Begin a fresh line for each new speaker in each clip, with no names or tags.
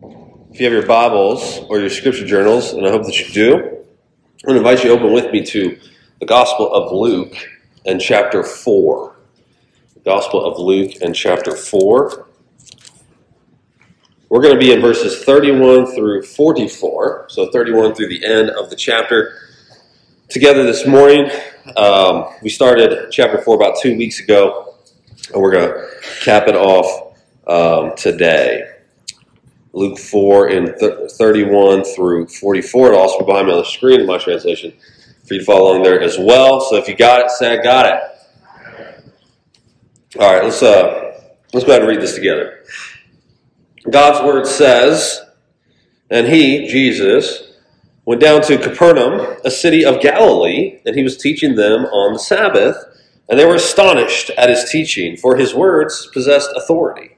If you have your Bibles or your scripture journals, and I hope that you do, I'm going to invite you to open with me to the Gospel of Luke and chapter 4. The Gospel of Luke and chapter 4. We're going to be in verses 31 through 44, so 31 through the end of the chapter. Together this morning, um, we started chapter 4 about two weeks ago, and we're going to cap it off um, today. Luke 4 and th- 31 through 44. It'll also be behind me on the screen in my translation for you to follow along there as well. So if you got it, say I got it. All right, let's uh, let's go ahead and read this together. God's word says, and he, Jesus, went down to Capernaum, a city of Galilee, and he was teaching them on the Sabbath, and they were astonished at his teaching, for his words possessed authority.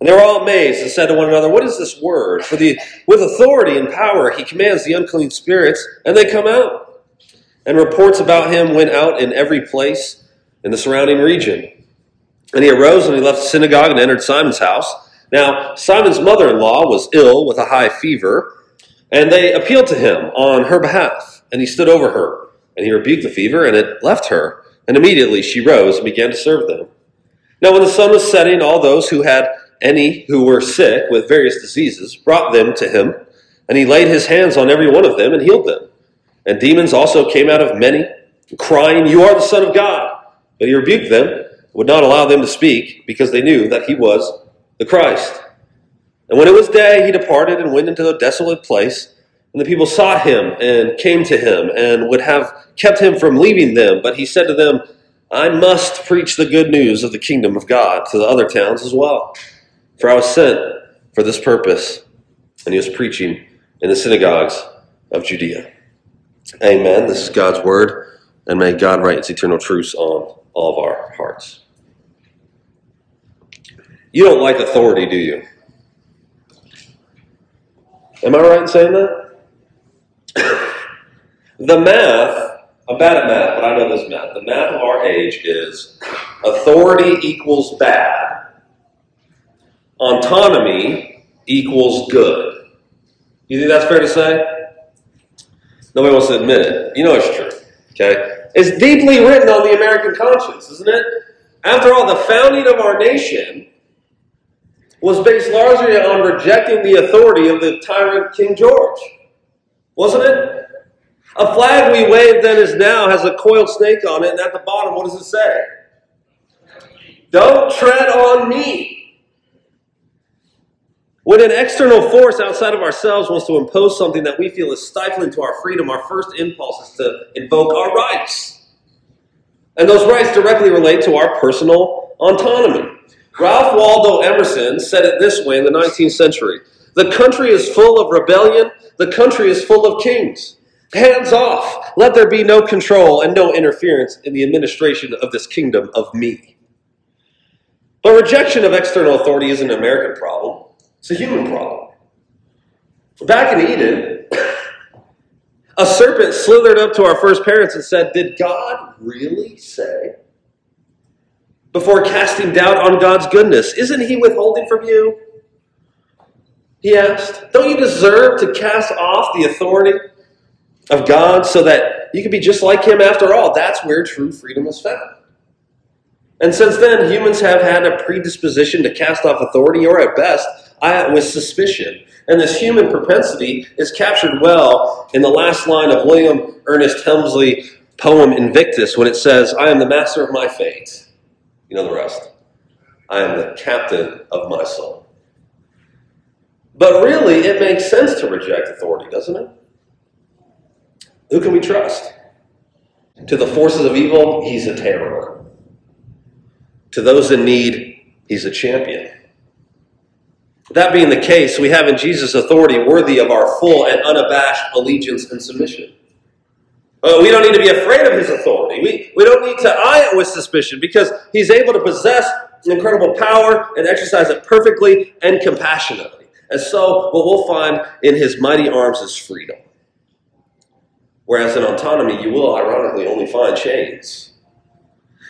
And they were all amazed and said to one another, What is this word? For the, with authority and power he commands the unclean spirits, and they come out. And reports about him went out in every place in the surrounding region. And he arose and he left the synagogue and entered Simon's house. Now, Simon's mother in law was ill with a high fever, and they appealed to him on her behalf. And he stood over her, and he rebuked the fever, and it left her. And immediately she rose and began to serve them. Now, when the sun was setting, all those who had any who were sick with various diseases brought them to him, and he laid his hands on every one of them and healed them. And demons also came out of many, crying, You are the Son of God. But he rebuked them, would not allow them to speak, because they knew that he was the Christ. And when it was day, he departed and went into a desolate place. And the people sought him and came to him and would have kept him from leaving them. But he said to them, I must preach the good news of the kingdom of God to the other towns as well. For I was sent for this purpose. And he was preaching in the synagogues of Judea. Amen. This is God's word, and may God write its eternal truths on all of our hearts. You don't like authority, do you? Am I right in saying that? the math, I'm bad at math, but I know this math. The math of our age is authority equals bad, autonomy equals good. You think that's fair to say? Nobody wants to admit it. You know it's true. Okay? It's deeply written on the American conscience, isn't it? After all, the founding of our nation was based largely on rejecting the authority of the tyrant King George. Wasn't it? A flag we wave then as now has a coiled snake on it, and at the bottom, what does it say? Don't tread on me. When an external force outside of ourselves wants to impose something that we feel is stifling to our freedom, our first impulse is to invoke our rights. And those rights directly relate to our personal autonomy. Ralph Waldo Emerson said it this way in the 19th century The country is full of rebellion, the country is full of kings. Hands off. Let there be no control and no interference in the administration of this kingdom of me. But rejection of external authority isn't an American problem. It's a human problem. Back in Eden, a serpent slithered up to our first parents and said, Did God really say? Before casting doubt on God's goodness, isn't He withholding from you? He asked, Don't you deserve to cast off the authority of God so that you can be just like Him after all? That's where true freedom is found. And since then, humans have had a predisposition to cast off authority, or at best, with suspicion. And this human propensity is captured well in the last line of William Ernest Henley's poem Invictus when it says, I am the master of my fate. You know the rest. I am the captain of my soul. But really, it makes sense to reject authority, doesn't it? Who can we trust? To the forces of evil, he's a terror. To those in need, he's a champion. That being the case, we have in Jesus authority worthy of our full and unabashed allegiance and submission. Uh, we don't need to be afraid of his authority. We, we don't need to eye it with suspicion because he's able to possess incredible power and exercise it perfectly and compassionately. And so, what we'll find in his mighty arms is freedom. Whereas in autonomy, you will ironically only find chains.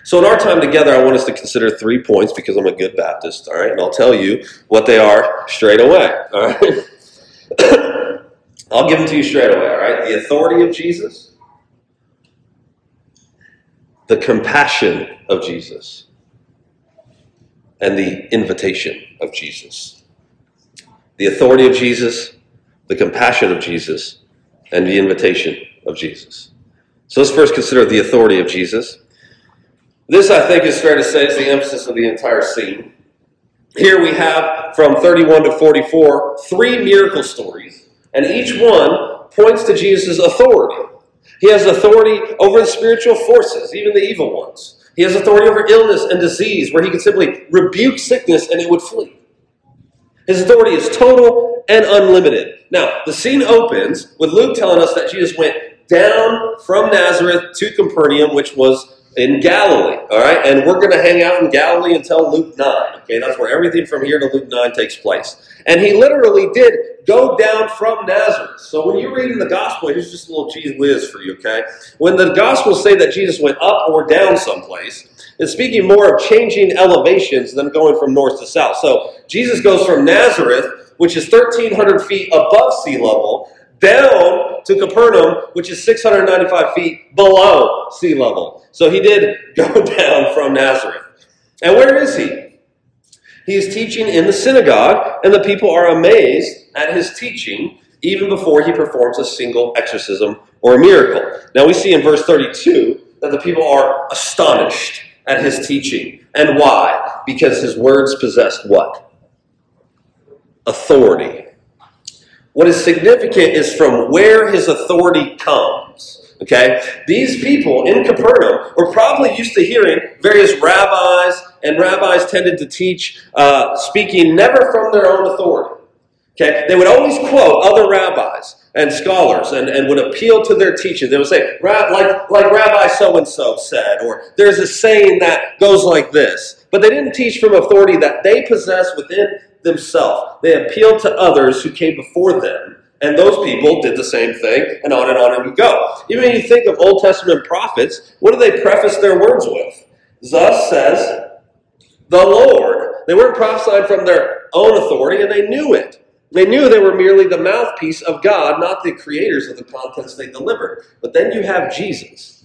So, in our time together, I want us to consider three points because I'm a good Baptist, all right? And I'll tell you what they are straight away, all right? I'll give them to you straight away, all right? The authority of Jesus, the compassion of Jesus, and the invitation of Jesus. The authority of Jesus, the compassion of Jesus, and the invitation of Jesus. So let's first consider the authority of Jesus. This, I think, is fair to say, is the emphasis of the entire scene. Here we have from 31 to 44 three miracle stories, and each one points to Jesus' authority. He has authority over the spiritual forces, even the evil ones. He has authority over illness and disease, where he can simply rebuke sickness and it would flee. His authority is total and unlimited. Now, the scene opens with Luke telling us that Jesus went down from Nazareth to Capernaum, which was in Galilee. All right, and we're going to hang out in Galilee until Luke 9. Okay, that's where everything from here to Luke 9 takes place. And he literally did go down from Nazareth. So when you're reading the gospel, here's just a little cheese whiz for you, okay? When the gospels say that Jesus went up or down someplace, it's speaking more of changing elevations than going from north to south. So Jesus goes from Nazareth, which is 1,300 feet above sea level, down to Capernaum, which is 695 feet below sea level. So he did go down from Nazareth. And where is he? He is teaching in the synagogue, and the people are amazed at his teaching even before he performs a single exorcism or a miracle. Now we see in verse 32 that the people are astonished at his teaching. And why? Because his words possessed what? Authority. What is significant is from where his authority comes. Okay? These people in Capernaum were probably used to hearing various rabbis, and rabbis tended to teach uh, speaking never from their own authority. Okay? They would always quote other rabbis and scholars and, and would appeal to their teaching. They would say, like, like Rabbi so and so said, or there's a saying that goes like this. But they didn't teach from authority that they possessed within themselves. They appealed to others who came before them. And those people did the same thing, and on and on and we go. Even when you think of Old Testament prophets, what do they preface their words with? Thus says the Lord. They weren't prophesying from their own authority, and they knew it. They knew they were merely the mouthpiece of God, not the creators of the contents they delivered. But then you have Jesus,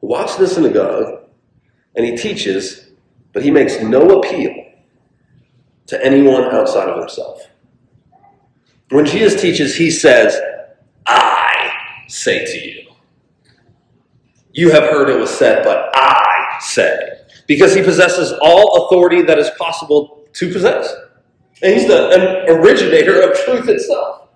who walks in the synagogue, and he teaches, but he makes no appeal to anyone outside of himself. When Jesus teaches, he says, I say to you. You have heard it was said, but I say. Because he possesses all authority that is possible to possess. And he's the originator of truth itself.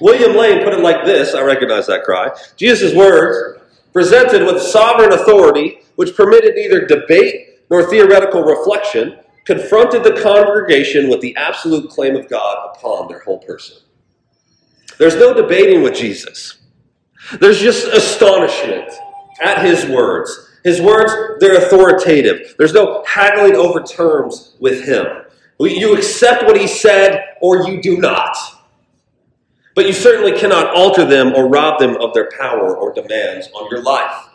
William Lane put it like this I recognize that cry. Jesus' words, presented with sovereign authority, which permitted neither debate nor theoretical reflection, confronted the congregation with the absolute claim of God upon their whole person. There's no debating with Jesus. There's just astonishment at his words. His words, they're authoritative. There's no haggling over terms with him. You accept what he said or you do not. But you certainly cannot alter them or rob them of their power or demands on your life.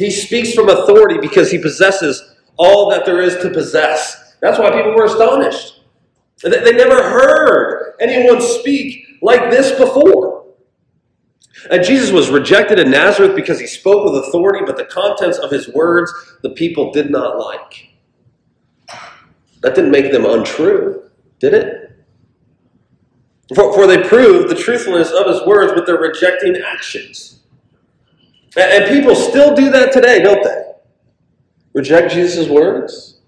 He speaks from authority because he possesses all that there is to possess. That's why people were astonished. They never heard anyone speak like this before. And Jesus was rejected in Nazareth because he spoke with authority, but the contents of his words the people did not like. That didn't make them untrue, did it? For, for they proved the truthfulness of his words with their rejecting actions. And, people still do that today, don't they? Reject Jesus' words.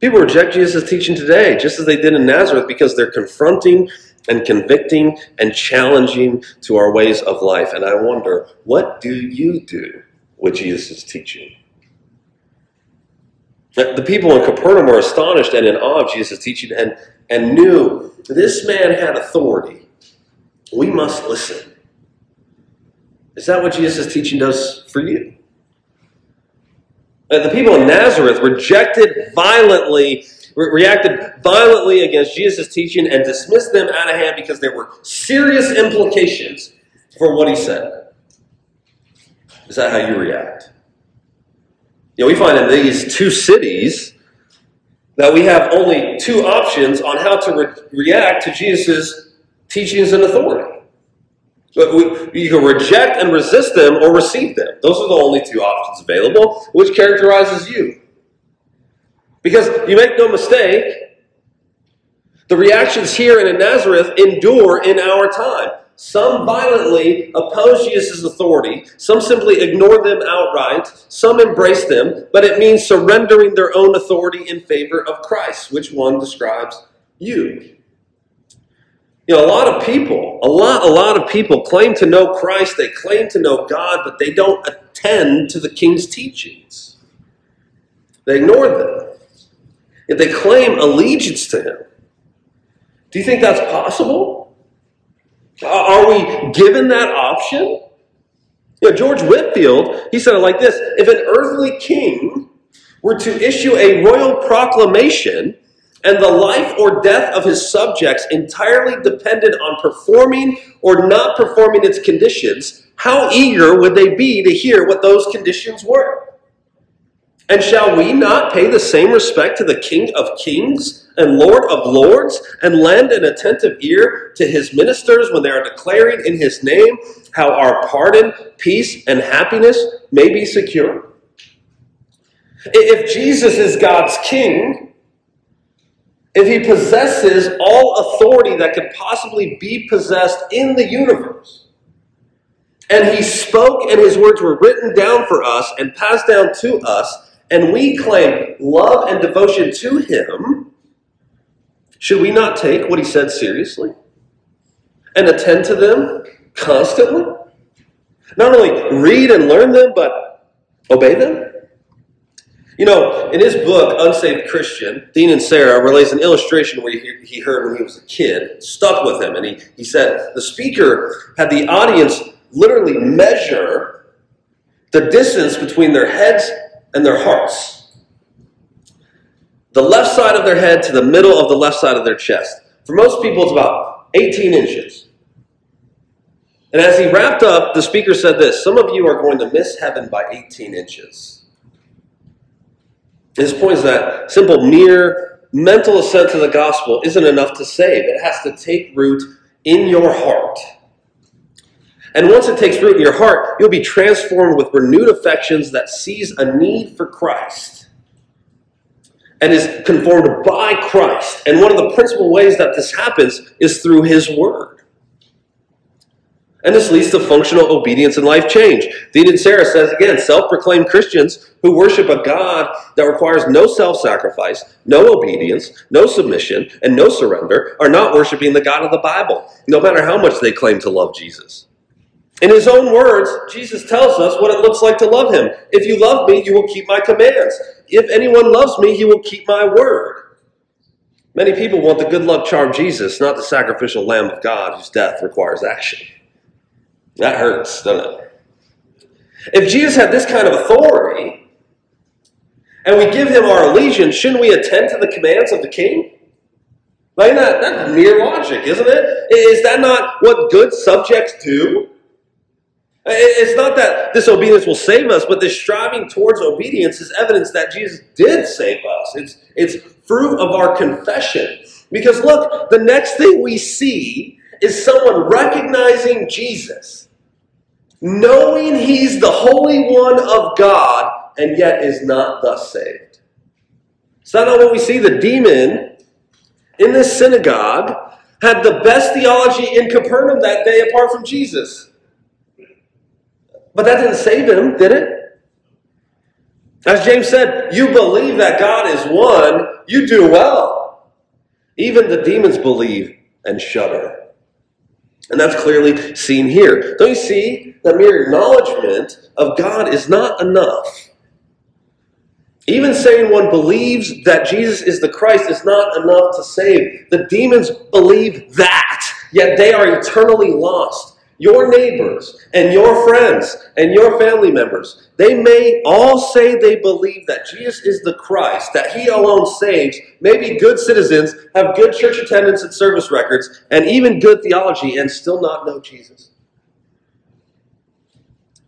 People reject Jesus' teaching today, just as they did in Nazareth, because they're confronting and convicting and challenging to our ways of life. And I wonder, what do you do with Jesus' teaching? The people in Capernaum were astonished and in awe of Jesus' teaching and, and knew this man had authority. We must listen. Is that what Jesus' teaching does for you? Uh, the people in Nazareth rejected violently, re- reacted violently against Jesus' teaching and dismissed them out of hand because there were serious implications for what he said. Is that how you react? You know, we find in these two cities that we have only two options on how to re- react to Jesus' teachings and authority. You can reject and resist them or receive them. Those are the only two options available, which characterizes you. Because you make no mistake, the reactions here and in Nazareth endure in our time. Some violently oppose Jesus' authority, some simply ignore them outright, some embrace them, but it means surrendering their own authority in favor of Christ. Which one describes you? You know, a lot of people, a lot, a lot of people claim to know Christ, they claim to know God, but they don't attend to the king's teachings. They ignore them. Yet they claim allegiance to him. Do you think that's possible? Are we given that option? You know, George Whitefield, he said it like this If an earthly king were to issue a royal proclamation and the life or death of his subjects entirely depended on performing or not performing its conditions, how eager would they be to hear what those conditions were? And shall we not pay the same respect to the King of kings and Lord of lords and lend an attentive ear to his ministers when they are declaring in his name how our pardon, peace, and happiness may be secure? If Jesus is God's king, if he possesses all authority that could possibly be possessed in the universe, and he spoke and his words were written down for us and passed down to us, and we claim love and devotion to him, should we not take what he said seriously and attend to them constantly? Not only read and learn them, but obey them? You know, in his book, Unsaved Christian, Dean Inserra relays an illustration where he heard when he was a kid, stuck with him. And he, he said the speaker had the audience literally measure the distance between their heads and their hearts. The left side of their head to the middle of the left side of their chest. For most people, it's about 18 inches. And as he wrapped up, the speaker said this Some of you are going to miss heaven by 18 inches. His point is that simple, mere mental assent to the gospel isn't enough to save. It has to take root in your heart. And once it takes root in your heart, you'll be transformed with renewed affections that sees a need for Christ and is conformed by Christ. And one of the principal ways that this happens is through His Word. And this leads to functional obedience and life change. Dean Inserra says again self proclaimed Christians who worship a God that requires no self sacrifice, no obedience, no submission, and no surrender are not worshiping the God of the Bible, no matter how much they claim to love Jesus. In his own words, Jesus tells us what it looks like to love him. If you love me, you will keep my commands. If anyone loves me, he will keep my word. Many people want the good luck charm Jesus, not the sacrificial Lamb of God whose death requires action. That hurts, doesn't it? If Jesus had this kind of authority and we give him our allegiance, shouldn't we attend to the commands of the king? Like that, that's mere logic, isn't it? Is that not what good subjects do? It's not that disobedience will save us, but this striving towards obedience is evidence that Jesus did save us. It's, it's fruit of our confession. Because look, the next thing we see is someone recognizing Jesus, knowing he's the Holy One of God, and yet is not thus saved. Is that not what we see? The demon in this synagogue had the best theology in Capernaum that day apart from Jesus. But that didn't save him, did it? As James said, you believe that God is one, you do well. Even the demons believe and shudder. And that's clearly seen here. Don't you see that mere acknowledgement of God is not enough? Even saying one believes that Jesus is the Christ is not enough to save. The demons believe that, yet they are eternally lost. Your neighbors and your friends and your family members, they may all say they believe that Jesus is the Christ, that he alone saves, may be good citizens, have good church attendance and service records, and even good theology, and still not know Jesus.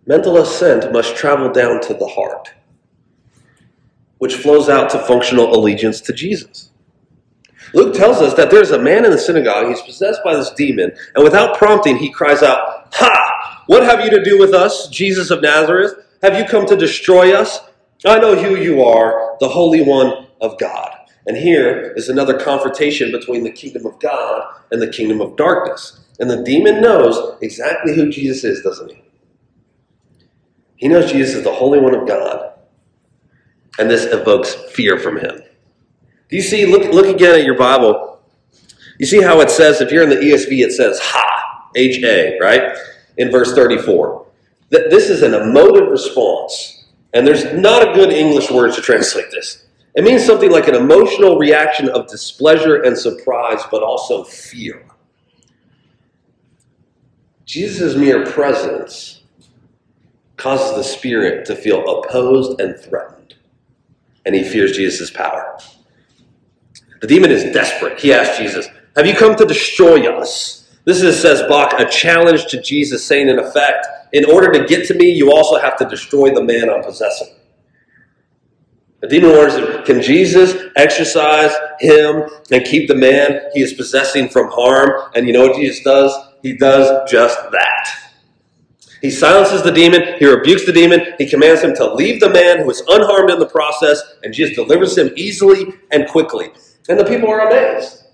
Mental assent must travel down to the heart, which flows out to functional allegiance to Jesus. Luke tells us that there's a man in the synagogue, he's possessed by this demon, and without prompting, he cries out, Ha! What have you to do with us, Jesus of Nazareth? Have you come to destroy us? I know who you are, the Holy One of God. And here is another confrontation between the kingdom of God and the kingdom of darkness. And the demon knows exactly who Jesus is, doesn't he? He knows Jesus is the Holy One of God. And this evokes fear from him. You see, look, look again at your Bible. You see how it says, if you're in the ESV, it says ha, H A, right? In verse 34. That this is an emotive response. And there's not a good English word to translate this. It means something like an emotional reaction of displeasure and surprise, but also fear. Jesus' mere presence causes the spirit to feel opposed and threatened, and he fears Jesus' power. The demon is desperate. He asks Jesus, Have you come to destroy us? This is, says Bock, a challenge to Jesus, saying, in effect, in order to get to me, you also have to destroy the man I'm possessing. The demon orders him, Can Jesus exorcise him and keep the man he is possessing from harm? And you know what Jesus does? He does just that. He silences the demon, he rebukes the demon, he commands him to leave the man who is unharmed in the process, and Jesus delivers him easily and quickly. And the people are amazed.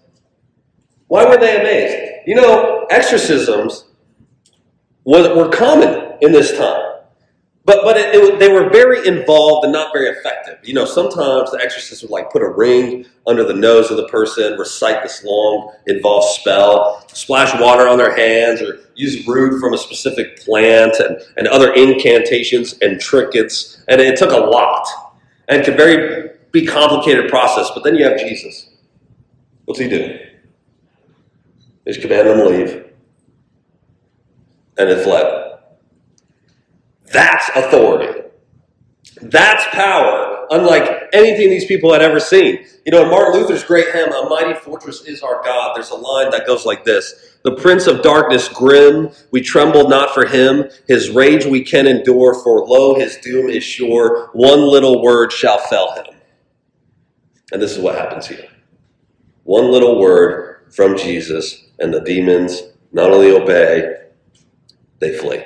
Why were they amazed? You know, exorcisms were common in this time. But, but it, it, they were very involved and not very effective. You know, sometimes the exorcist would like put a ring under the nose of the person, recite this long, involved spell, splash water on their hands, or use root from a specific plant, and, and other incantations and trinkets. And it took a lot. And could very be complicated process. But then you have Jesus. What's he do? He's just commanded them to leave. And it fled. That's authority. That's power, unlike anything these people had ever seen. You know, in Martin Luther's great hymn, A Mighty Fortress is Our God, there's a line that goes like this The Prince of Darkness grim, we tremble not for him. His rage we can endure, for lo, his doom is sure. One little word shall fell him. And this is what happens here. One little word from Jesus, and the demons not only obey, they flee.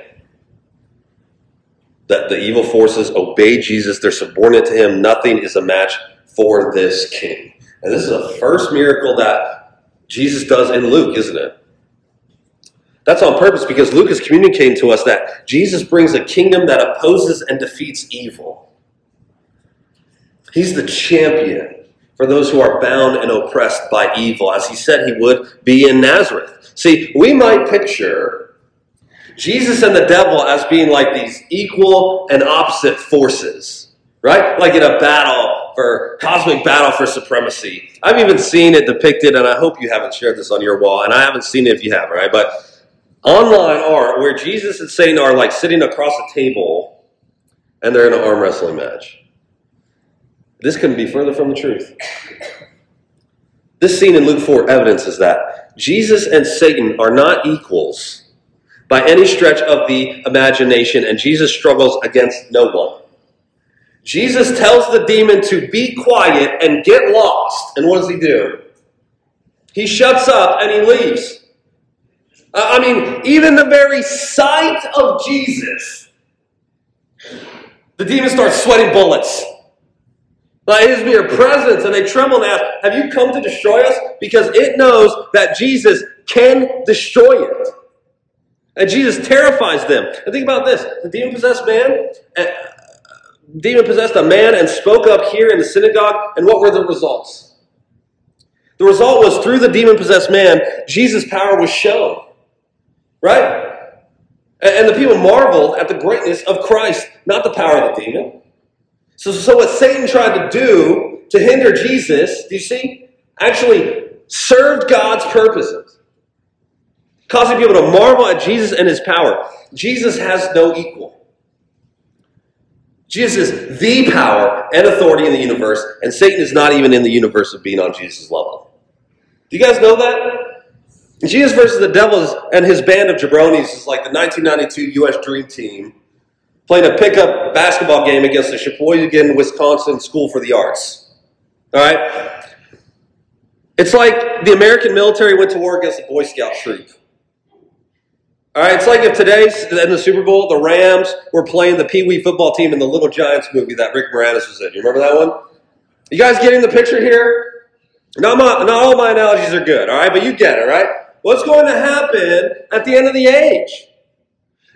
That the evil forces obey Jesus, they're subordinate to him. Nothing is a match for this king. And this is the first miracle that Jesus does in Luke, isn't it? That's on purpose because Luke is communicating to us that Jesus brings a kingdom that opposes and defeats evil. He's the champion for those who are bound and oppressed by evil, as he said he would be in Nazareth. See, we might picture Jesus and the devil as being like these equal and opposite forces, right? Like in a battle for cosmic battle for supremacy. I've even seen it depicted, and I hope you haven't shared this on your wall, and I haven't seen it if you have, right? But online art where Jesus and Satan are like sitting across a table and they're in an arm wrestling match. This couldn't be further from the truth. This scene in Luke 4 evidences that Jesus and Satan are not equals by any stretch of the imagination, and Jesus struggles against no one. Jesus tells the demon to be quiet and get lost. And what does he do? He shuts up and he leaves. I mean, even the very sight of Jesus, the demon starts sweating bullets. By his mere presence, and they tremble and ask, Have you come to destroy us? Because it knows that Jesus can destroy it. And Jesus terrifies them. And think about this the demon possessed man, uh, demon possessed a man and spoke up here in the synagogue, and what were the results? The result was through the demon possessed man, Jesus' power was shown. Right? And the people marveled at the greatness of Christ, not the power of the demon. So, so what Satan tried to do to hinder Jesus, do you see? Actually served God's purposes. causing people to marvel at Jesus and his power. Jesus has no equal. Jesus is the power and authority in the universe, and Satan is not even in the universe of being on Jesus' level. Do you guys know that? Jesus versus the devil and his band of jabronis is like the 1992 U.S. Dream Team playing a pickup basketball game against the Sheboygan, Wisconsin School for the Arts. All right? It's like the American military went to war against the Boy Scout troop. All right, it's like if today in the Super Bowl, the Rams were playing the Pee Wee football team in the Little Giants movie that Rick Moranis was in. You remember that one? You guys getting the picture here? Not, my, not all my analogies are good, all right, but you get it, right? What's going to happen at the end of the age?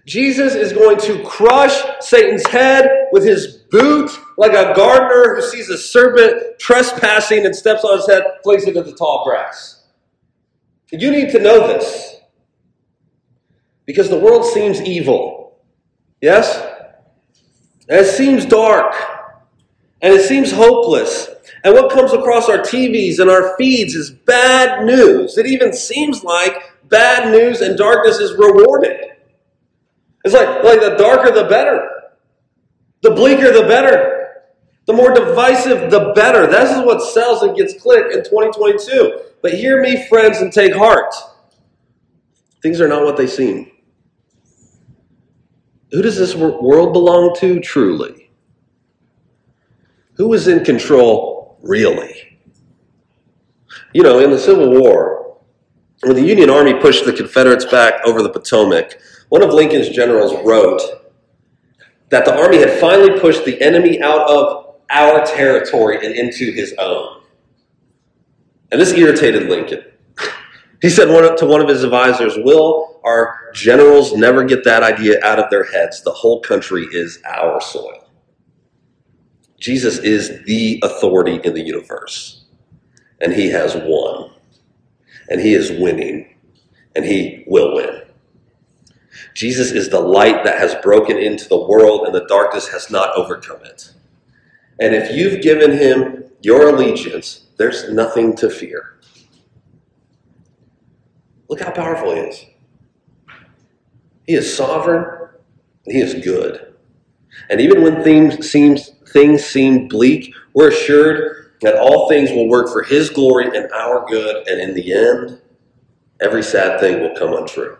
Jesus is going to crush Satan's head with his boot like a gardener who sees a serpent trespassing and steps on his head, flings it into the tall grass. You need to know this. Because the world seems evil. Yes? And it seems dark. And it seems hopeless. And what comes across our TVs and our feeds is bad news. It even seems like bad news and darkness is rewarded. It's like, like the darker the better. The bleaker the better. The more divisive the better. This is what sells and gets clicked in 2022. But hear me, friends, and take heart. Things are not what they seem. Who does this world belong to truly? Who is in control really? You know, in the Civil War, when the Union Army pushed the Confederates back over the Potomac, one of Lincoln's generals wrote that the Army had finally pushed the enemy out of our territory and into his own. And this irritated Lincoln. He said to one of his advisors, Will our generals never get that idea out of their heads? The whole country is our soil. Jesus is the authority in the universe, and he has won, and he is winning, and he will win. Jesus is the light that has broken into the world, and the darkness has not overcome it. And if you've given him your allegiance, there's nothing to fear. Look how powerful he is. He is sovereign, he is good. And even when things things seem bleak, we're assured that all things will work for his glory and our good, and in the end, every sad thing will come untrue.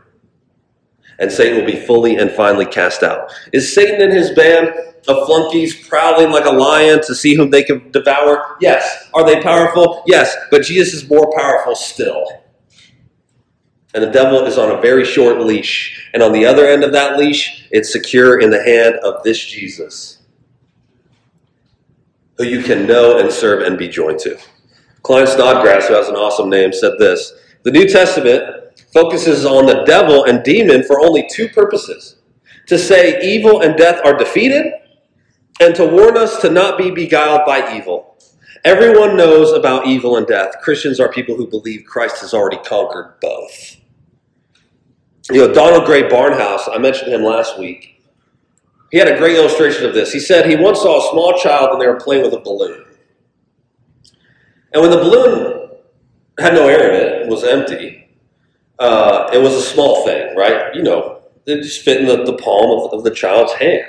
And Satan will be fully and finally cast out. Is Satan and his band of flunkies prowling like a lion to see whom they can devour? Yes. Are they powerful? Yes. But Jesus is more powerful still. And the devil is on a very short leash. And on the other end of that leash, it's secure in the hand of this Jesus, who you can know and serve and be joined to. Klyne Snodgrass, who has an awesome name, said this The New Testament focuses on the devil and demon for only two purposes to say evil and death are defeated, and to warn us to not be beguiled by evil. Everyone knows about evil and death. Christians are people who believe Christ has already conquered both. You know, Donald Grey Barnhouse, I mentioned him last week. He had a great illustration of this. He said he once saw a small child and they were playing with a balloon. And when the balloon had no air in it was empty, uh, it was a small thing, right? You know, it just fit in the, the palm of, of the child's hand.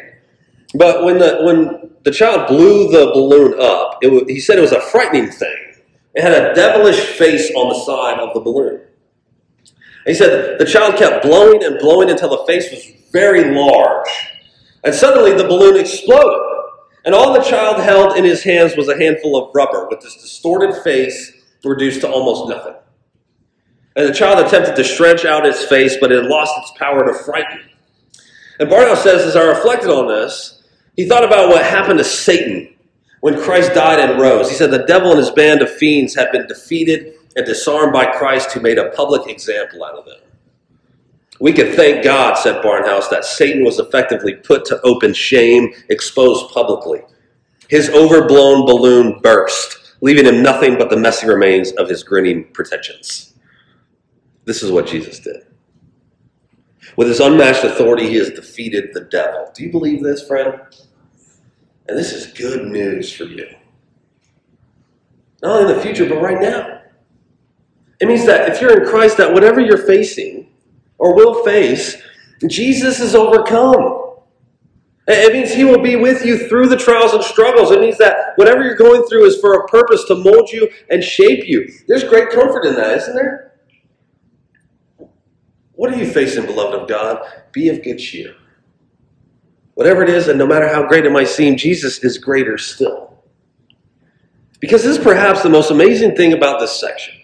But when the, when the child blew the balloon up, it, he said it was a frightening thing. It had a devilish face on the side of the balloon. He said the child kept blowing and blowing until the face was very large. And suddenly the balloon exploded. And all the child held in his hands was a handful of rubber with this distorted face reduced to almost nothing. And the child attempted to stretch out its face, but it lost its power to frighten. And Barnhouse says, as I reflected on this, he thought about what happened to Satan when Christ died and rose. He said the devil and his band of fiends had been defeated and disarmed by Christ, who made a public example out of them. We can thank God, said Barnhouse, that Satan was effectively put to open shame, exposed publicly. His overblown balloon burst, leaving him nothing but the messy remains of his grinning pretensions. This is what Jesus did. With his unmatched authority, he has defeated the devil. Do you believe this, friend? And this is good news for you. Not only in the future, but right now. It means that if you're in Christ, that whatever you're facing, or will face, Jesus is overcome. It means He will be with you through the trials and struggles. It means that whatever you're going through is for a purpose to mold you and shape you. There's great comfort in that, isn't there? What are you facing, beloved of God? Be of good cheer. Whatever it is, and no matter how great it might seem, Jesus is greater still. Because this is perhaps the most amazing thing about this section.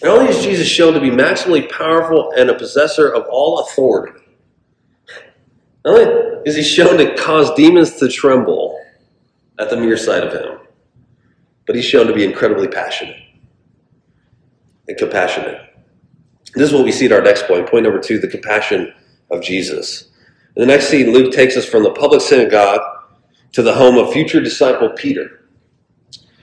Not only is Jesus shown to be maximally powerful and a possessor of all authority, not only is he shown to cause demons to tremble at the mere sight of him, but he's shown to be incredibly passionate and compassionate. This is what we see at our next point. Point number two the compassion of Jesus. In the next scene, Luke takes us from the public synagogue to the home of future disciple Peter,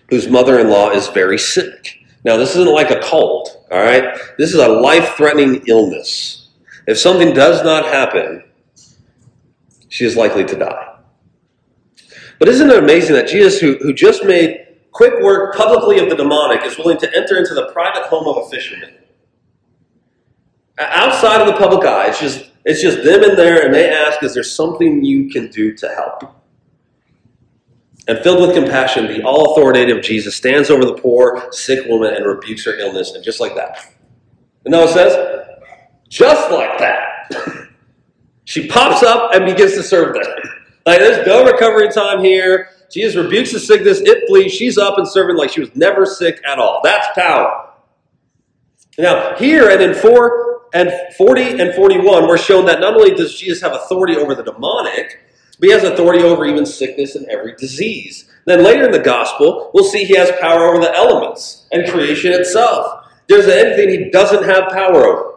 whose mother in law is very sick. Now, this isn't like a cold, all right? This is a life threatening illness. If something does not happen, she is likely to die. But isn't it amazing that Jesus, who, who just made quick work publicly of the demonic, is willing to enter into the private home of a fisherman? Outside of the public eye, it's just, it's just them in there, and they ask, Is there something you can do to help? And filled with compassion, the all authoritative Jesus stands over the poor, sick woman and rebukes her illness, and just like that. Know what it says? Just like that. she pops up and begins to serve them. Like there's no recovery time here. Jesus rebukes the sickness, it flees, she's up and serving like she was never sick at all. That's power. Now, here and in 4 and 40 and 41, we're shown that not only does Jesus have authority over the demonic, but he has authority over even sickness and every disease. Then later in the gospel, we'll see he has power over the elements and creation itself. There's anything he doesn't have power over.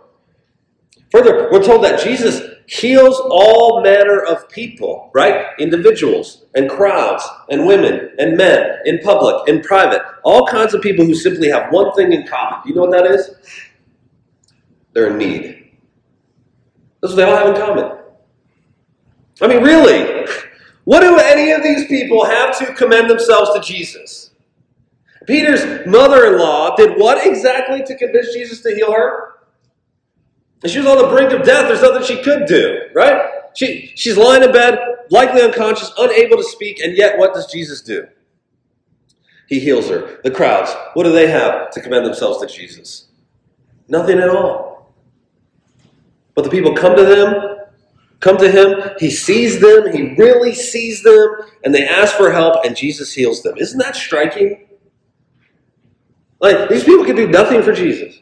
Further, we're told that Jesus heals all manner of people, right? Individuals and crowds and women and men in public, in private, all kinds of people who simply have one thing in common. Do you know what that is? They're in need. That's what they all have in common. I mean, really, what do any of these people have to commend themselves to Jesus? Peter's mother in law did what exactly to convince Jesus to heal her? And she was on the brink of death. There's nothing she could do, right? She, she's lying in bed, likely unconscious, unable to speak, and yet what does Jesus do? He heals her. The crowds, what do they have to commend themselves to Jesus? Nothing at all. But the people come to them come to him. He sees them. He really sees them. And they ask for help, and Jesus heals them. Isn't that striking? Like, these people can do nothing for Jesus.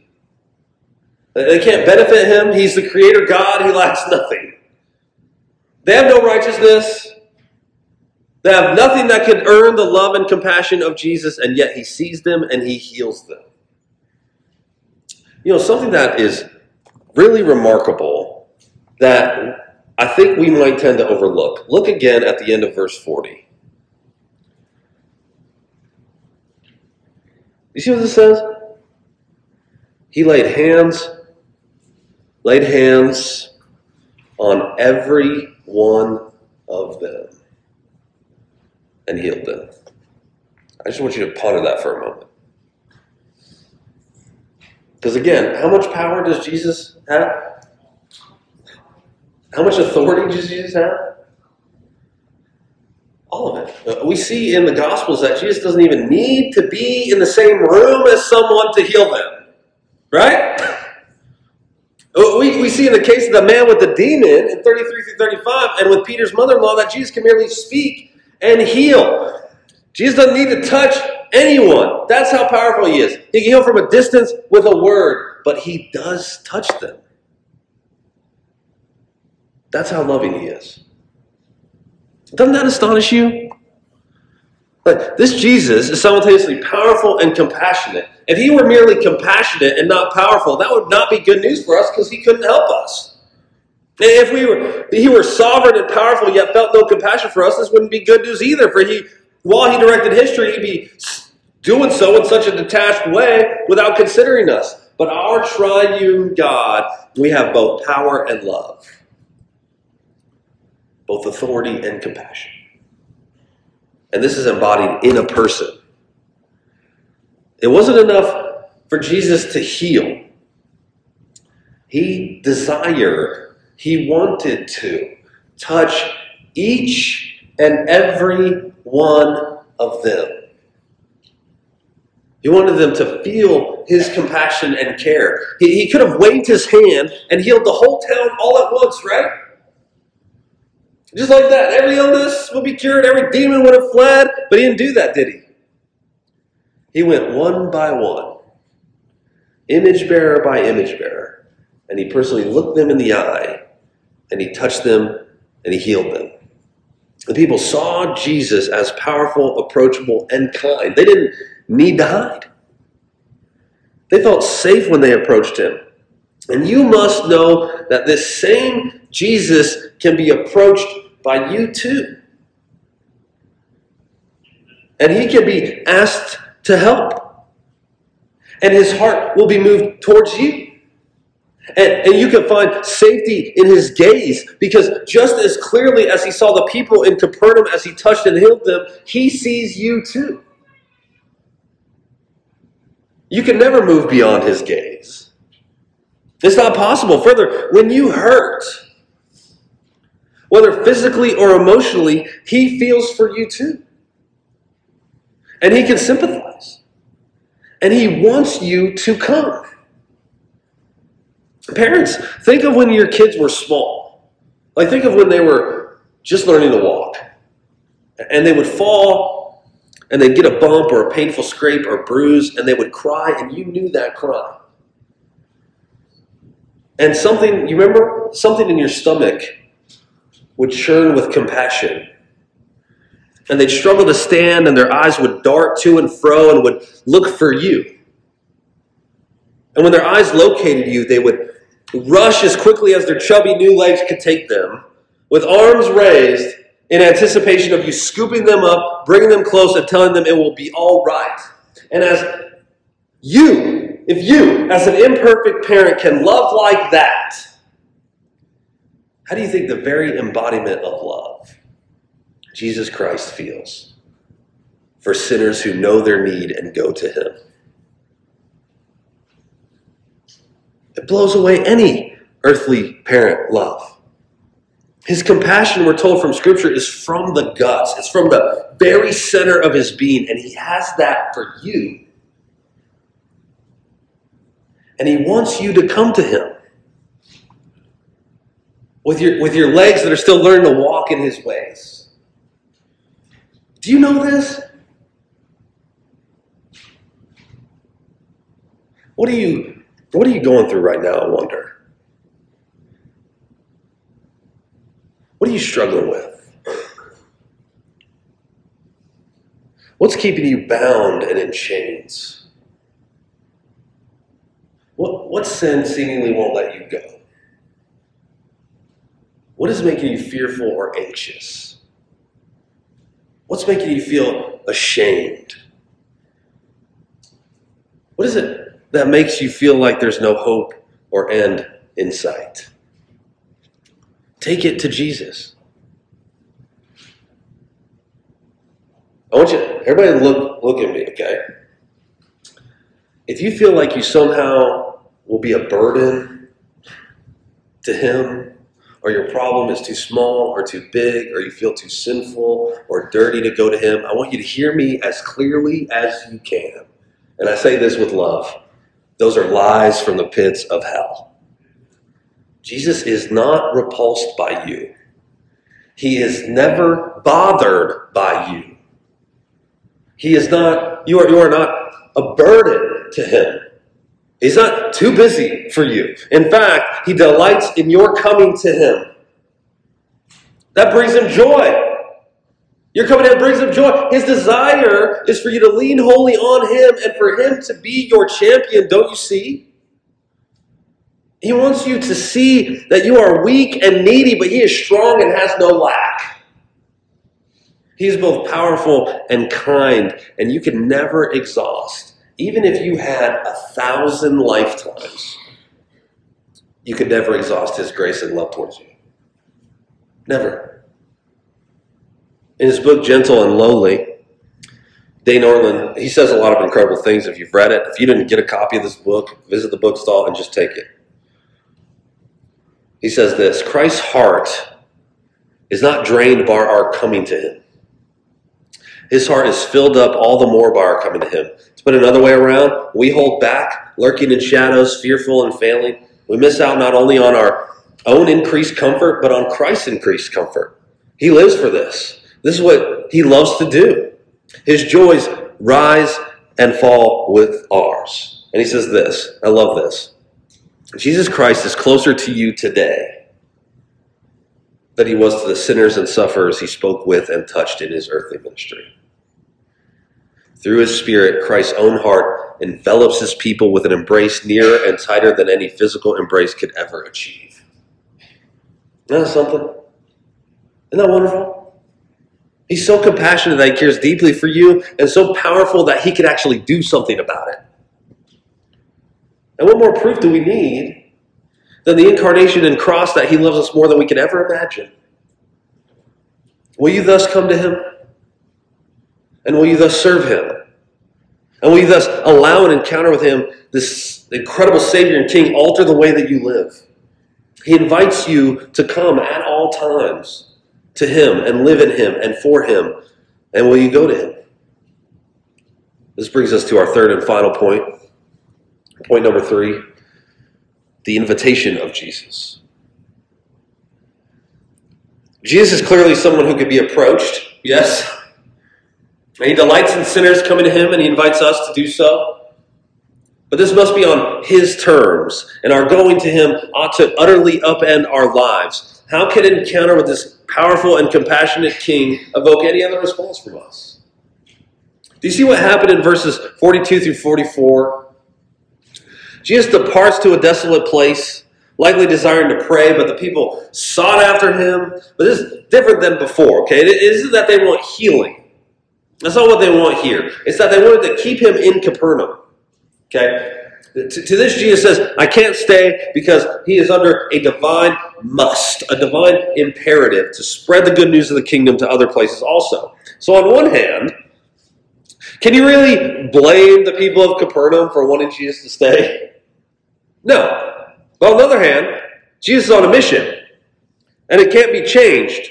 They can't benefit him. He's the creator God. He lacks nothing. They have no righteousness. They have nothing that could earn the love and compassion of Jesus, and yet he sees them and he heals them. You know, something that is really remarkable that I think we might tend to overlook. Look again at the end of verse 40. You see what this says? He laid hands, laid hands on every one of them and healed them. I just want you to ponder that for a moment. Because again, how much power does Jesus have? How much authority does Jesus have? All of it. Uh, we see in the Gospels that Jesus doesn't even need to be in the same room as someone to heal them. Right? Uh, we, we see in the case of the man with the demon in 33 through 35 and with Peter's mother in law that Jesus can merely speak and heal. Jesus doesn't need to touch anyone. That's how powerful he is. He can heal from a distance with a word, but he does touch them. That's how loving He is. Doesn't that astonish you? But this Jesus is simultaneously powerful and compassionate. If he were merely compassionate and not powerful, that would not be good news for us because he couldn't help us. And if we were he were sovereign and powerful yet felt no compassion for us, this wouldn't be good news either. For he while he directed history, he'd be doing so in such a detached way without considering us. But our triune God, we have both power and love both authority and compassion. And this is embodied in a person. It wasn't enough for Jesus to heal, He desired, he wanted to touch each and every one of them. He wanted them to feel his compassion and care. He, he could have waved his hand and healed the whole town all at once, right? Just like that. Every illness would be cured, every demon would have fled, but he didn't do that, did he? He went one by one, image bearer by image bearer, and he personally looked them in the eye and he touched them and he healed them. The people saw Jesus as powerful, approachable, and kind. They didn't need to hide. They felt safe when they approached him. And you must know that this same Jesus can be approached by you too. And he can be asked to help. And his heart will be moved towards you. And, and you can find safety in his gaze because just as clearly as he saw the people in Capernaum as he touched and healed them, he sees you too. You can never move beyond his gaze. It's not possible. Further, when you hurt, whether physically or emotionally, he feels for you too. And he can sympathize. And he wants you to come. Parents, think of when your kids were small. Like, think of when they were just learning to walk. And they would fall, and they'd get a bump or a painful scrape or bruise, and they would cry, and you knew that cry. And something, you remember? Something in your stomach would churn with compassion. And they'd struggle to stand, and their eyes would dart to and fro and would look for you. And when their eyes located you, they would rush as quickly as their chubby new legs could take them, with arms raised in anticipation of you scooping them up, bringing them close, and telling them it will be all right. And as you, if you, as an imperfect parent, can love like that, how do you think the very embodiment of love Jesus Christ feels for sinners who know their need and go to Him? It blows away any earthly parent love. His compassion, we're told from Scripture, is from the guts. It's from the very center of his being, and he has that for you. And he wants you to come to him with your, with your legs that are still learning to walk in his ways. Do you know this? What are you what are you going through right now, I wonder? What are you struggling with? What's keeping you bound and in chains? What, what sin seemingly won't let you go? What is making you fearful or anxious? What's making you feel ashamed? What is it that makes you feel like there's no hope or end in sight. Take it to Jesus. I want you, everybody look, look at me, okay? If you feel like you somehow will be a burden to Him, or your problem is too small or too big, or you feel too sinful or dirty to go to Him, I want you to hear me as clearly as you can. And I say this with love. Those are lies from the pits of hell. Jesus is not repulsed by you. He is never bothered by you. He is not, you are, you are not a burden to him. He's not too busy for you. In fact, he delights in your coming to him. That brings him joy. Your coming in brings him joy. His desire is for you to lean wholly on him and for him to be your champion, don't you see? He wants you to see that you are weak and needy, but he is strong and has no lack. He is both powerful and kind, and you can never exhaust. Even if you had a thousand lifetimes, you could never exhaust his grace and love towards you. Never. In his book, Gentle and Lowly, Dane Ortlund, he says a lot of incredible things if you've read it. If you didn't get a copy of this book, visit the bookstall and just take it. he says this Christ's heart is not drained by our coming to him. His heart is filled up all the more by our coming to him. To put another way around, we hold back, lurking in shadows, fearful and failing. We miss out not only on our own increased comfort, but on Christ's increased comfort. He lives for this. This is what he loves to do. His joys rise and fall with ours. And he says this I love this. Jesus Christ is closer to you today than he was to the sinners and sufferers he spoke with and touched in his earthly ministry. Through his Spirit, Christ's own heart envelops his people with an embrace nearer and tighter than any physical embrace could ever achieve. Isn't that something? Isn't that wonderful? He's so compassionate that he cares deeply for you and so powerful that he could actually do something about it. And what more proof do we need than the incarnation and cross that he loves us more than we can ever imagine? Will you thus come to him? And will you thus serve him? And will you thus allow an encounter with him, this incredible Savior and King, alter the way that you live? He invites you to come at all times to him and live in him and for him. And will you go to him? This brings us to our third and final point. Point number three the invitation of Jesus. Jesus is clearly someone who could be approached, yes. And he delights in sinners coming to him, and he invites us to do so. But this must be on his terms, and our going to him ought to utterly upend our lives. How can an encounter with this powerful and compassionate king evoke any other response from us? Do you see what happened in verses 42 through 44? Jesus departs to a desolate place, likely desiring to pray, but the people sought after him. But this is different than before, okay? It isn't that they want healing. That's not what they want here. It's that they wanted to keep him in Capernaum. Okay? To, to, this, Jesus says, I can't stay because he is under a divine must, a divine imperative to spread the good news of the kingdom to other places also. So, on one hand, can you really blame the people of Capernaum for wanting Jesus to stay? No. But on the other hand, Jesus is on a mission, and it can't be changed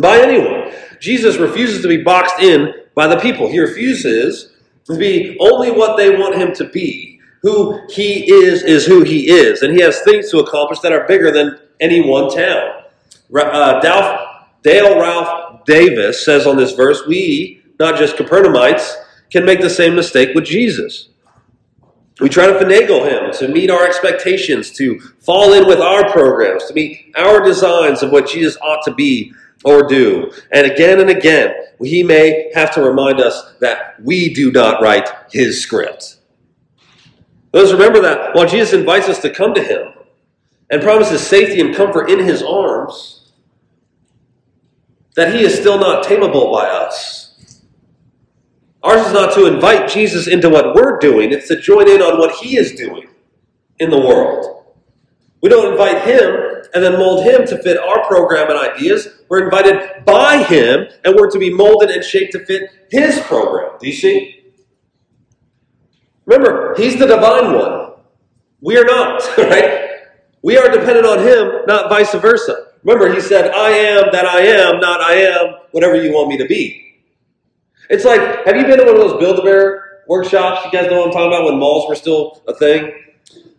by anyone. Jesus refuses to be boxed in by the people. He refuses to be only what they want him to be. Who he is is who he is, and he has things to accomplish that are bigger than any one town. Uh, Dale Ralph Davis says on this verse, we, not just Capernaumites, can make the same mistake with Jesus. We try to finagle him to meet our expectations, to fall in with our programs, to meet our designs of what Jesus ought to be or do. And again and again, he may have to remind us that we do not write his script. Let's remember that while Jesus invites us to come to him and promises safety and comfort in his arms, that he is still not tameable by us. Ours is not to invite Jesus into what we're doing, it's to join in on what he is doing in the world. We don't invite him and then mold him to fit our program and ideas. We're invited by him and we're to be molded and shaped to fit his program. Do you see? Remember, he's the divine one. We are not, right? We are dependent on him, not vice versa. Remember, he said, I am that I am, not I am whatever you want me to be. It's like, have you been to one of those Build-A-Bear workshops? You guys know what I'm talking about when malls were still a thing?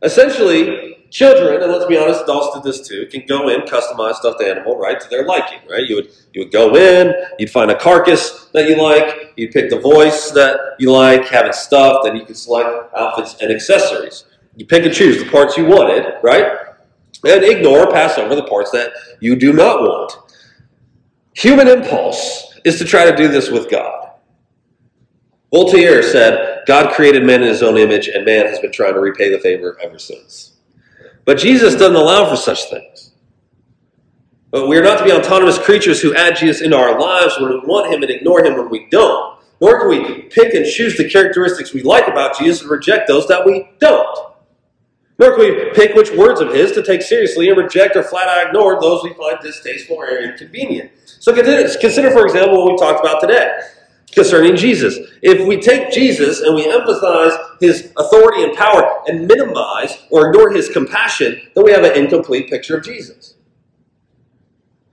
Essentially, children, and let's be honest, adults did this too, can go in, customize stuffed animal, right, to their liking, right? You would you would go in, you'd find a carcass that you like, you'd pick the voice that you like, have it stuffed, and you could select outfits and accessories. You pick and choose the parts you wanted, right? And ignore, pass over the parts that you do not want. Human impulse is to try to do this with God. Voltaire said, God created man in his own image, and man has been trying to repay the favor ever since. But Jesus doesn't allow for such things. But we are not to be autonomous creatures who add Jesus into our lives when we want him and ignore him when we don't. Nor can we pick and choose the characteristics we like about Jesus and reject those that we don't. Nor can we pick which words of his to take seriously and reject or flat out ignore those we find distasteful or inconvenient. So consider, for example, what we talked about today. Concerning Jesus. If we take Jesus and we emphasize his authority and power and minimize or ignore his compassion, then we have an incomplete picture of Jesus.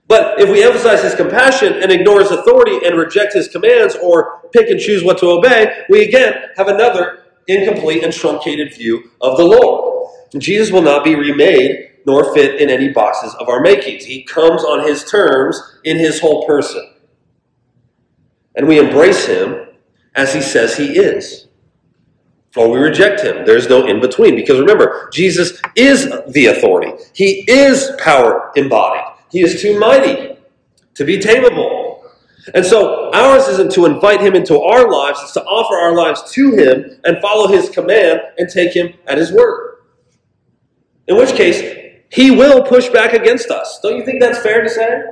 But if we emphasize his compassion and ignore his authority and reject his commands or pick and choose what to obey, we again have another incomplete and truncated view of the Lord. Jesus will not be remade nor fit in any boxes of our makings. He comes on his terms in his whole person and we embrace him as he says he is. Or we reject him. There's no in between. Because remember, Jesus is the authority, he is power embodied. He is too mighty to be tameable. And so ours isn't to invite him into our lives, it's to offer our lives to him and follow his command and take him at his word. In which case, he will push back against us. Don't you think that's fair to say?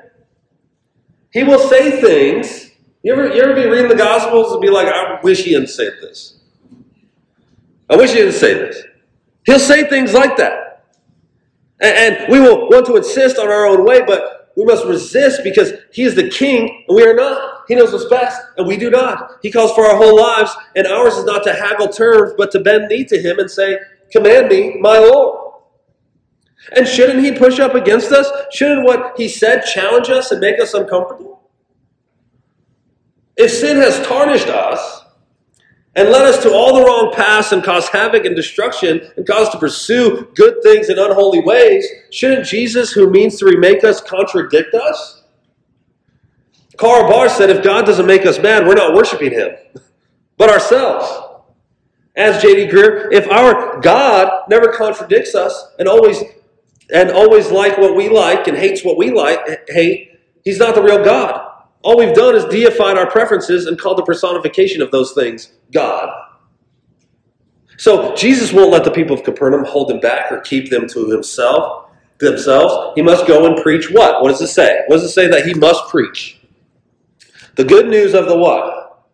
He will say things you ever, you ever be reading the Gospels and be like, I wish he hadn't said this. I wish he didn't say this. He'll say things like that. And, and we will want to insist on our own way, but we must resist because he is the king and we are not. He knows what's best and we do not. He calls for our whole lives, and ours is not to haggle terms, but to bend knee to him and say, Command me, my Lord. And shouldn't he push up against us? Shouldn't what he said challenge us and make us uncomfortable? If sin has tarnished us and led us to all the wrong paths and caused havoc and destruction and caused us to pursue good things in unholy ways, shouldn't Jesus, who means to remake us, contradict us? Karl Barth said if God doesn't make us mad, we're not worshiping Him, but ourselves. As J.D. Greear, if our God never contradicts us and always and always like what we like and hates what we like hate, He's not the real God. All we've done is deified our preferences and called the personification of those things God. So Jesus won't let the people of Capernaum hold him back or keep them to himself themselves. He must go and preach what? What does it say? What does it say that he must preach? The good news of the what?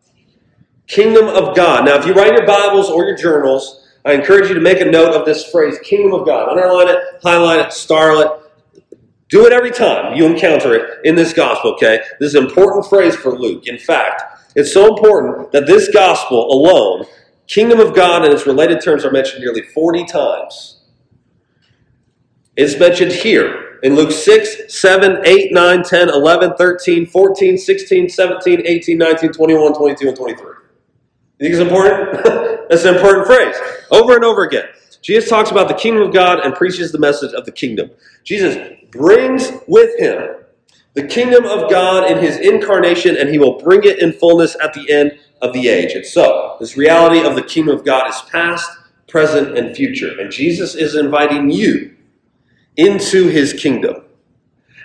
Kingdom of God. Now, if you write your Bibles or your journals, I encourage you to make a note of this phrase, Kingdom of God. Underline it, highlight it, star it. Do it every time you encounter it in this gospel, okay? This is an important phrase for Luke. In fact, it's so important that this gospel alone, kingdom of God and its related terms are mentioned nearly 40 times. It's mentioned here in Luke 6, 7, 8, 9, 10, 11, 13, 14, 16, 17, 18, 19, 21, 22, and 23. You think it's important? That's an important phrase. Over and over again. Jesus talks about the kingdom of God and preaches the message of the kingdom. Jesus brings with him the kingdom of God in his incarnation, and he will bring it in fullness at the end of the age. And so, this reality of the kingdom of God is past, present, and future. And Jesus is inviting you into his kingdom.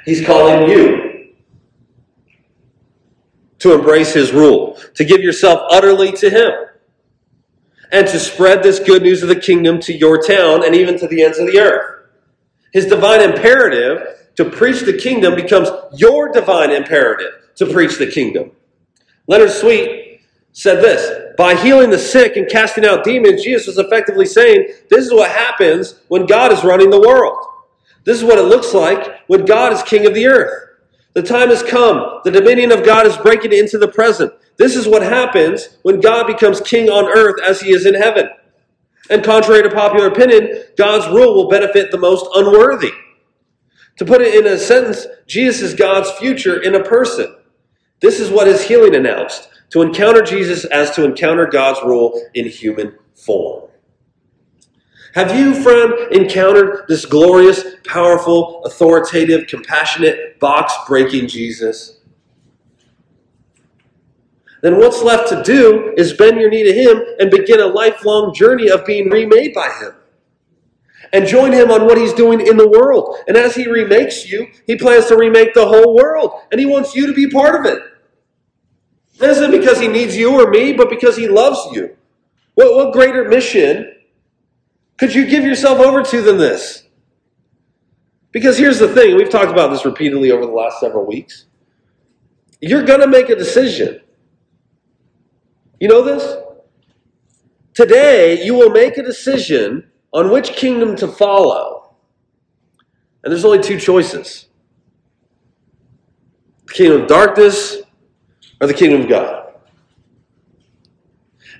He's calling you to embrace his rule, to give yourself utterly to him, and to spread this good news of the kingdom to your town and even to the ends of the earth. His divine imperative to preach the kingdom becomes your divine imperative to preach the kingdom. Leonard Sweet said this By healing the sick and casting out demons, Jesus was effectively saying, This is what happens when God is running the world. This is what it looks like when God is king of the earth. The time has come. The dominion of God is breaking into the present. This is what happens when God becomes king on earth as he is in heaven. And contrary to popular opinion, God's rule will benefit the most unworthy. To put it in a sentence, Jesus is God's future in a person. This is what his healing announced to encounter Jesus as to encounter God's rule in human form. Have you, friend, encountered this glorious, powerful, authoritative, compassionate, box breaking Jesus? Then what's left to do is bend your knee to Him and begin a lifelong journey of being remade by Him. And join Him on what He's doing in the world. And as He remakes you, He plans to remake the whole world. And He wants you to be part of it. This isn't because He needs you or me, but because He loves you. What, what greater mission could you give yourself over to than this? Because here's the thing we've talked about this repeatedly over the last several weeks. You're going to make a decision. You know this? Today, you will make a decision on which kingdom to follow. And there's only two choices the kingdom of darkness or the kingdom of God.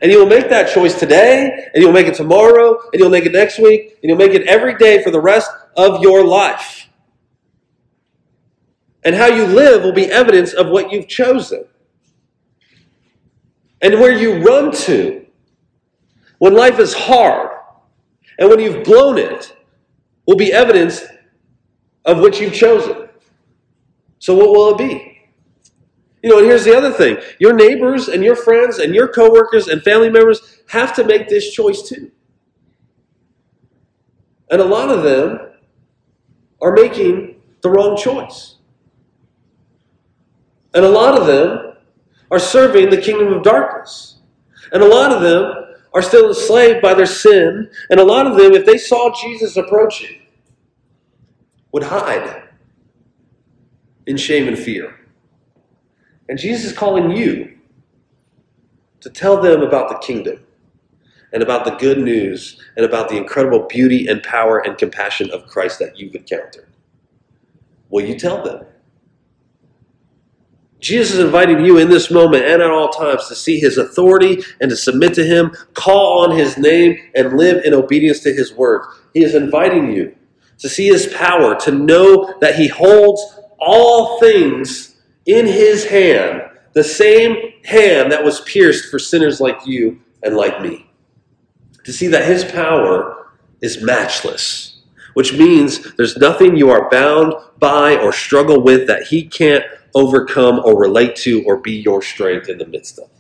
And you'll make that choice today, and you'll make it tomorrow, and you'll make it next week, and you'll make it every day for the rest of your life. And how you live will be evidence of what you've chosen. And where you run to when life is hard and when you've blown it will be evidence of what you've chosen. So, what will it be? You know, and here's the other thing your neighbors and your friends and your coworkers and family members have to make this choice too. And a lot of them are making the wrong choice. And a lot of them are serving the kingdom of darkness. And a lot of them are still enslaved by their sin. And a lot of them, if they saw Jesus approaching, would hide in shame and fear. And Jesus is calling you to tell them about the kingdom and about the good news and about the incredible beauty and power and compassion of Christ that you've encountered. Will you tell them? Jesus is inviting you in this moment and at all times to see his authority and to submit to him, call on his name, and live in obedience to his word. He is inviting you to see his power, to know that he holds all things in his hand, the same hand that was pierced for sinners like you and like me. To see that his power is matchless, which means there's nothing you are bound by or struggle with that he can't overcome or relate to or be your strength in the midst of.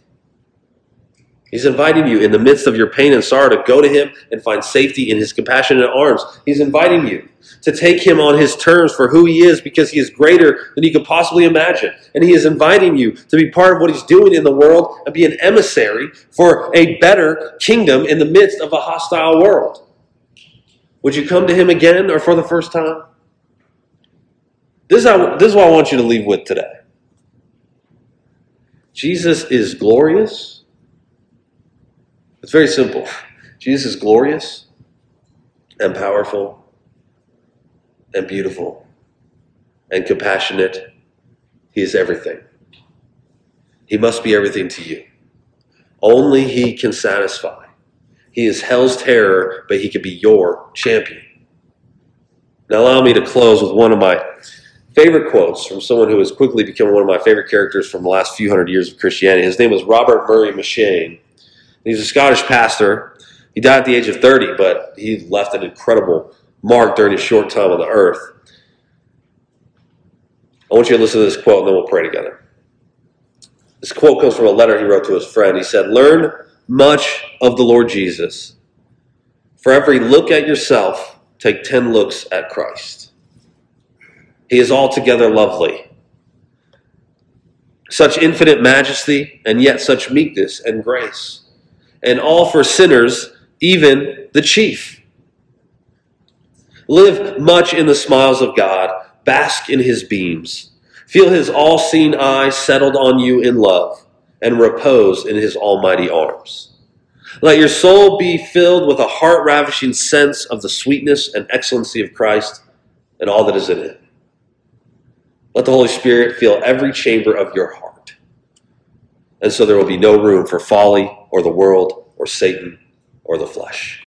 He's inviting you in the midst of your pain and sorrow to go to Him and find safety in His compassionate arms. He's inviting you to take Him on His terms for who He is because He is greater than you could possibly imagine. And He is inviting you to be part of what He's doing in the world and be an emissary for a better kingdom in the midst of a hostile world. Would you come to Him again or for the first time? This is, this is what I want you to leave with today. Jesus is glorious. It's very simple. Jesus is glorious and powerful and beautiful and compassionate. He is everything. He must be everything to you. Only He can satisfy. He is hell's terror, but He can be your champion. Now, allow me to close with one of my favorite quotes from someone who has quickly become one of my favorite characters from the last few hundred years of Christianity. His name was Robert Murray M'Cheyne. He's a Scottish pastor. He died at the age of 30, but he left an incredible mark during his short time on the earth. I want you to listen to this quote and then we'll pray together. This quote comes from a letter he wrote to his friend. He said, Learn much of the Lord Jesus. For every look at yourself, take 10 looks at Christ. He is altogether lovely. Such infinite majesty, and yet such meekness and grace. And all for sinners, even the chief. Live much in the smiles of God, bask in his beams. Feel his all seeing eye settled on you in love, and repose in his almighty arms. Let your soul be filled with a heart ravishing sense of the sweetness and excellency of Christ and all that is in it. Let the Holy Spirit fill every chamber of your heart. And so there will be no room for folly or the world or Satan or the flesh.